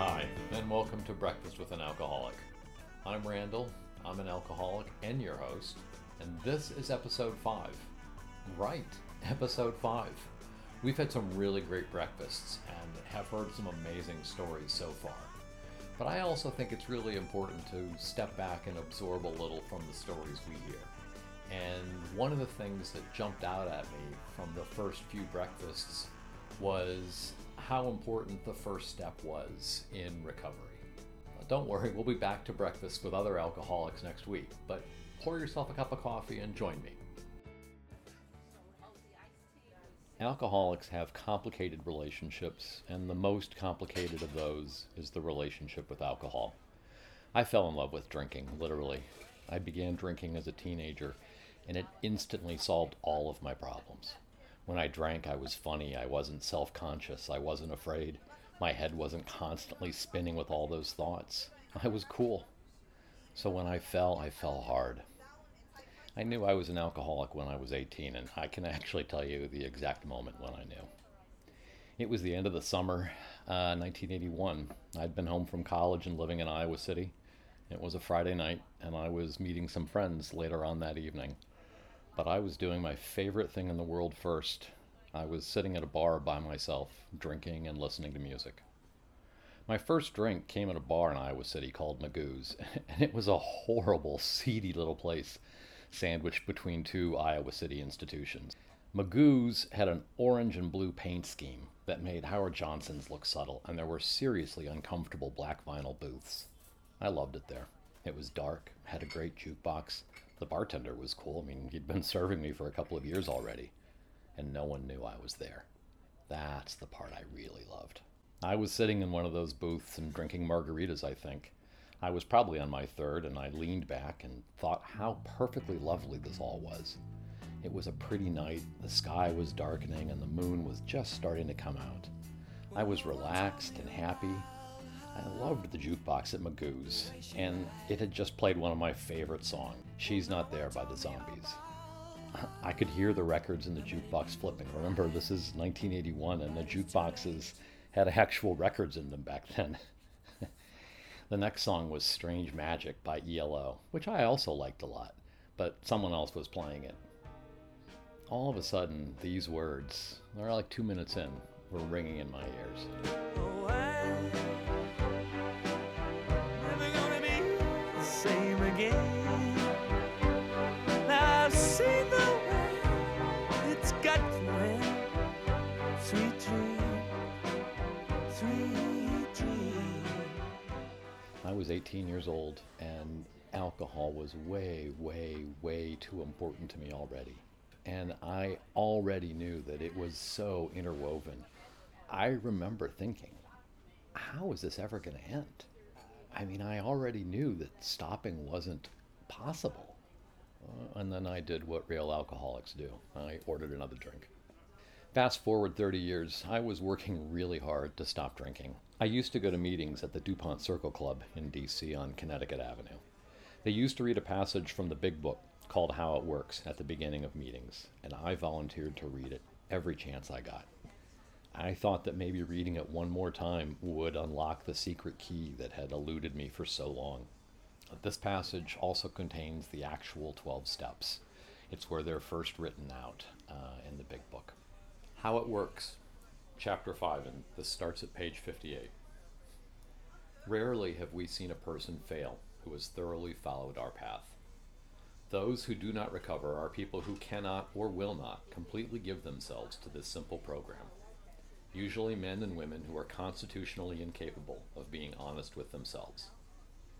Hi, and welcome to Breakfast with an Alcoholic. I'm Randall, I'm an alcoholic and your host, and this is episode 5. Right, episode 5. We've had some really great breakfasts and have heard some amazing stories so far. But I also think it's really important to step back and absorb a little from the stories we hear. And one of the things that jumped out at me from the first few breakfasts was how important the first step was in recovery. Don't worry, we'll be back to breakfast with other alcoholics next week, but pour yourself a cup of coffee and join me. Alcoholics have complicated relationships, and the most complicated of those is the relationship with alcohol. I fell in love with drinking, literally. I began drinking as a teenager, and it instantly solved all of my problems. When I drank, I was funny, I wasn't self conscious, I wasn't afraid. My head wasn't constantly spinning with all those thoughts. I was cool. So when I fell, I fell hard. I knew I was an alcoholic when I was 18, and I can actually tell you the exact moment when I knew. It was the end of the summer, uh, 1981. I'd been home from college and living in Iowa City. It was a Friday night, and I was meeting some friends later on that evening. But I was doing my favorite thing in the world first. I was sitting at a bar by myself, drinking and listening to music. My first drink came at a bar in Iowa City called Magoo's, and it was a horrible, seedy little place sandwiched between two Iowa City institutions. Magoo's had an orange and blue paint scheme that made Howard Johnson's look subtle, and there were seriously uncomfortable black vinyl booths. I loved it there. It was dark, had a great jukebox. The bartender was cool. I mean, he'd been serving me for a couple of years already, and no one knew I was there. That's the part I really loved. I was sitting in one of those booths and drinking margaritas, I think. I was probably on my third, and I leaned back and thought how perfectly lovely this all was. It was a pretty night, the sky was darkening, and the moon was just starting to come out. I was relaxed and happy. I loved the jukebox at Magoo's, and it had just played one of my favorite songs, She's Not There by the Zombies. I could hear the records in the jukebox flipping. Remember, this is 1981, and the jukeboxes had actual records in them back then. The next song was Strange Magic by ELO, which I also liked a lot, but someone else was playing it. All of a sudden, these words, they're like two minutes in, were ringing in my ears. Oh, was 18 years old, and alcohol was way, way, way too important to me already. And I already knew that it was so interwoven. I remember thinking, how is this ever going to end? I mean, I already knew that stopping wasn't possible. Uh, and then I did what real alcoholics do I ordered another drink. Fast forward 30 years, I was working really hard to stop drinking. I used to go to meetings at the DuPont Circle Club in DC on Connecticut Avenue. They used to read a passage from the big book called How It Works at the beginning of meetings, and I volunteered to read it every chance I got. I thought that maybe reading it one more time would unlock the secret key that had eluded me for so long. This passage also contains the actual 12 steps. It's where they're first written out uh, in the big book. How It Works, Chapter 5, and this starts at page 58. Rarely have we seen a person fail who has thoroughly followed our path. Those who do not recover are people who cannot or will not completely give themselves to this simple program. Usually men and women who are constitutionally incapable of being honest with themselves.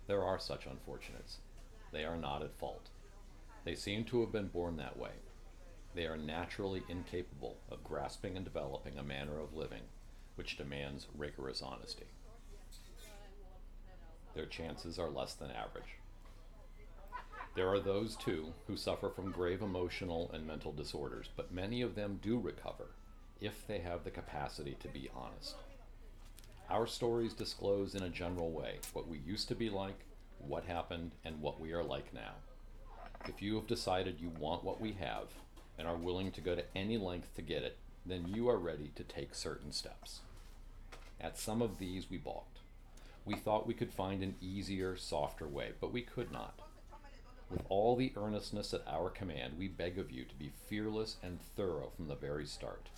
There are such unfortunates. They are not at fault. They seem to have been born that way, they are naturally incapable of grasping and developing a manner of living which demands rigorous honesty. Their chances are less than average. There are those, too, who suffer from grave emotional and mental disorders, but many of them do recover if they have the capacity to be honest. Our stories disclose in a general way what we used to be like, what happened, and what we are like now. If you have decided you want what we have, and are willing to go to any length to get it, then you are ready to take certain steps. At some of these, we balked. We thought we could find an easier, softer way, but we could not. With all the earnestness at our command, we beg of you to be fearless and thorough from the very start.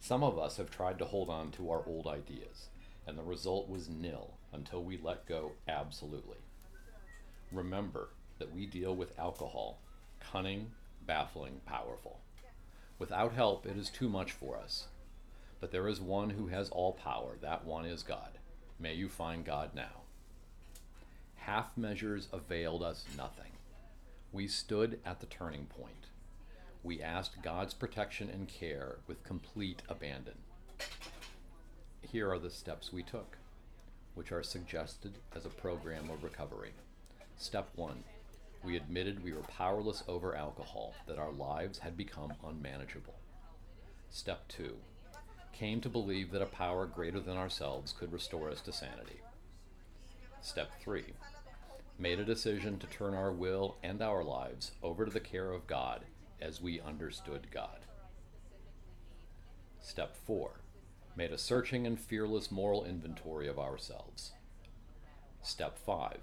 Some of us have tried to hold on to our old ideas, and the result was nil until we let go absolutely. Remember that we deal with alcohol, cunning, baffling, powerful. Without help, it is too much for us. But there is one who has all power, that one is God. May you find God now. Half measures availed us nothing. We stood at the turning point. We asked God's protection and care with complete abandon. Here are the steps we took, which are suggested as a program of recovery. Step one we admitted we were powerless over alcohol, that our lives had become unmanageable. Step two came to believe that a power greater than ourselves could restore us to sanity. Step three made a decision to turn our will and our lives over to the care of God as we understood God. Step 4 made a searching and fearless moral inventory of ourselves. Step 5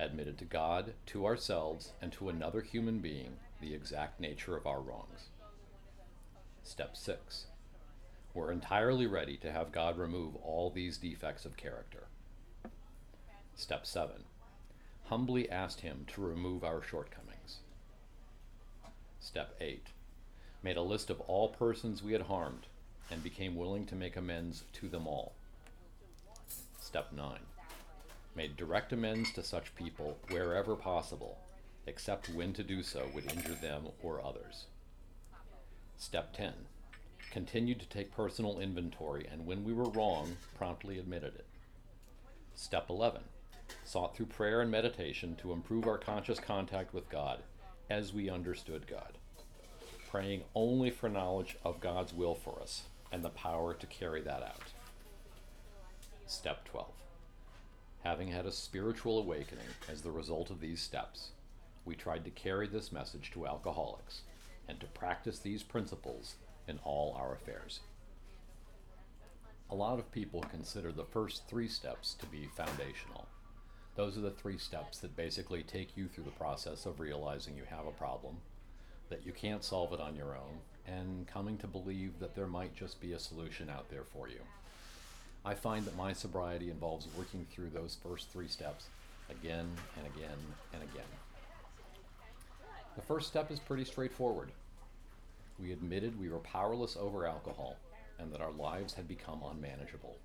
admitted to God, to ourselves, and to another human being the exact nature of our wrongs. Step 6 we're entirely ready to have God remove all these defects of character. Step 7 humbly asked Him to remove our shortcomings. Step 8 made a list of all persons we had harmed and became willing to make amends to them all. Step 9 made direct amends to such people wherever possible, except when to do so would injure them or others. Step 10 continued to take personal inventory and when we were wrong, promptly admitted it. Step 11 sought through prayer and meditation to improve our conscious contact with God as we understood God, praying only for knowledge of God's will for us and the power to carry that out. Step 12. Having had a spiritual awakening as the result of these steps, we tried to carry this message to alcoholics and to practice these principles in all our affairs. A lot of people consider the first three steps to be foundational. Those are the three steps that basically take you through the process of realizing you have a problem, that you can't solve it on your own, and coming to believe that there might just be a solution out there for you. I find that my sobriety involves working through those first three steps again and again and again. The first step is pretty straightforward. We admitted we were powerless over alcohol and that our lives had become unmanageable.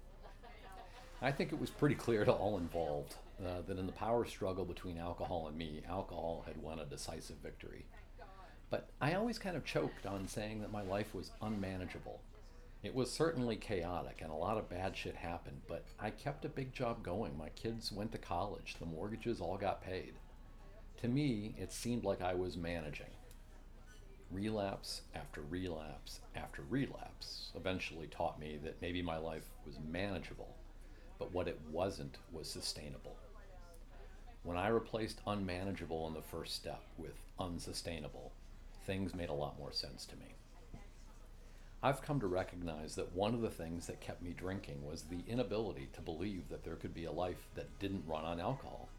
I think it was pretty clear to all involved uh, that in the power struggle between alcohol and me, alcohol had won a decisive victory. But I always kind of choked on saying that my life was unmanageable. It was certainly chaotic and a lot of bad shit happened, but I kept a big job going. My kids went to college, the mortgages all got paid. To me, it seemed like I was managing. Relapse after relapse after relapse eventually taught me that maybe my life was manageable, but what it wasn't was sustainable. When I replaced unmanageable in the first step with unsustainable, things made a lot more sense to me. I've come to recognize that one of the things that kept me drinking was the inability to believe that there could be a life that didn't run on alcohol.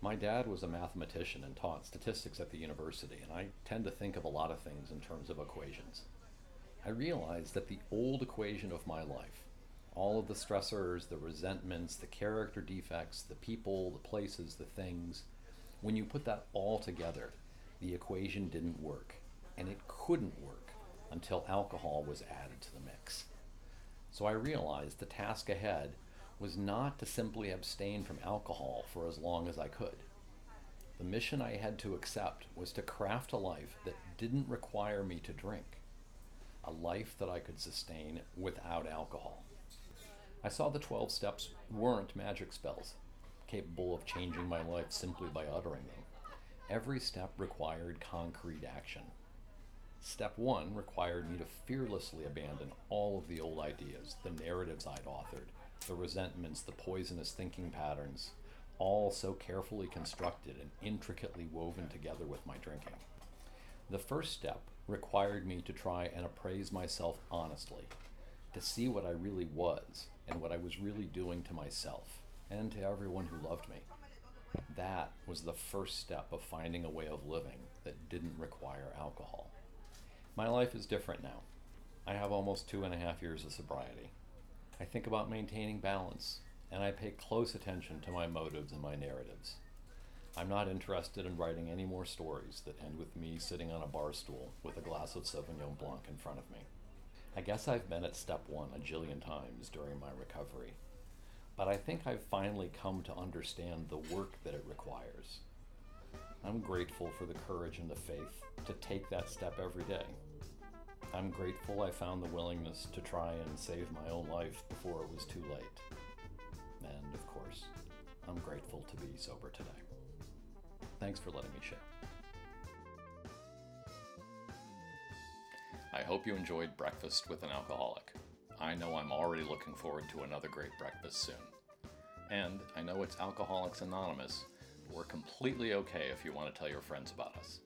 My dad was a mathematician and taught statistics at the university, and I tend to think of a lot of things in terms of equations. I realized that the old equation of my life, all of the stressors, the resentments, the character defects, the people, the places, the things, when you put that all together, the equation didn't work. And it couldn't work until alcohol was added to the mix. So I realized the task ahead was not to simply abstain from alcohol for as long as I could. The mission I had to accept was to craft a life that didn't require me to drink, a life that I could sustain without alcohol. I saw the 12 steps weren't magic spells, capable of changing my life simply by uttering them. Every step required concrete action. Step one required me to fearlessly abandon all of the old ideas, the narratives I'd authored, the resentments, the poisonous thinking patterns, all so carefully constructed and intricately woven together with my drinking. The first step required me to try and appraise myself honestly, to see what I really was and what I was really doing to myself. and to everyone who loved me. That was the first step of finding a way of living that didn't require alcohol. My life is different now. I have almost two and a half years of sobriety. I think about maintaining balance, and I pay close attention to my motives and my narratives. I'm not interested in writing any more stories that end with me sitting on a bar stool with a glass of Sauvignon Blanc in front of me. I guess I've been at step one a jillion times during my recovery, but I think I've finally come to understand the work that it requires. I'm grateful for the courage and the faith to take that step every day. I'm grateful I found the willingness to try and save my own life before it was too late. And of course, I'm grateful to be sober today. Thanks for letting me share. I hope you enjoyed Breakfast with an Alcoholic. I know I'm already looking forward to another great breakfast soon. And I know it's Alcoholics Anonymous, but we're completely okay if you want to tell your friends about us.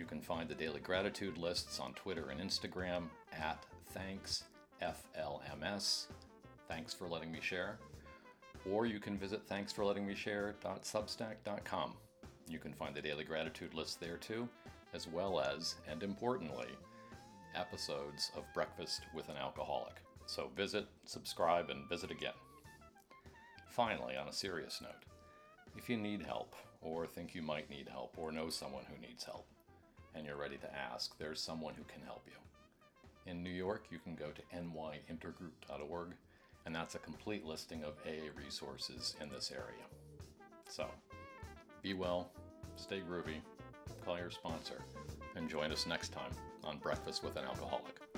You can find the daily gratitude lists on Twitter and Instagram at thanksflms. Thanks for letting me share. Or you can visit thanksforlettingmeshare.substack.com. You can find the daily gratitude list there too, as well as, and importantly, episodes of Breakfast with an Alcoholic. So visit, subscribe, and visit again. Finally, on a serious note, if you need help, or think you might need help, or know someone who needs help, and you're ready to ask, there's someone who can help you. In New York, you can go to nyintergroup.org, and that's a complete listing of AA resources in this area. So, be well, stay groovy, call your sponsor, and join us next time on Breakfast with an Alcoholic.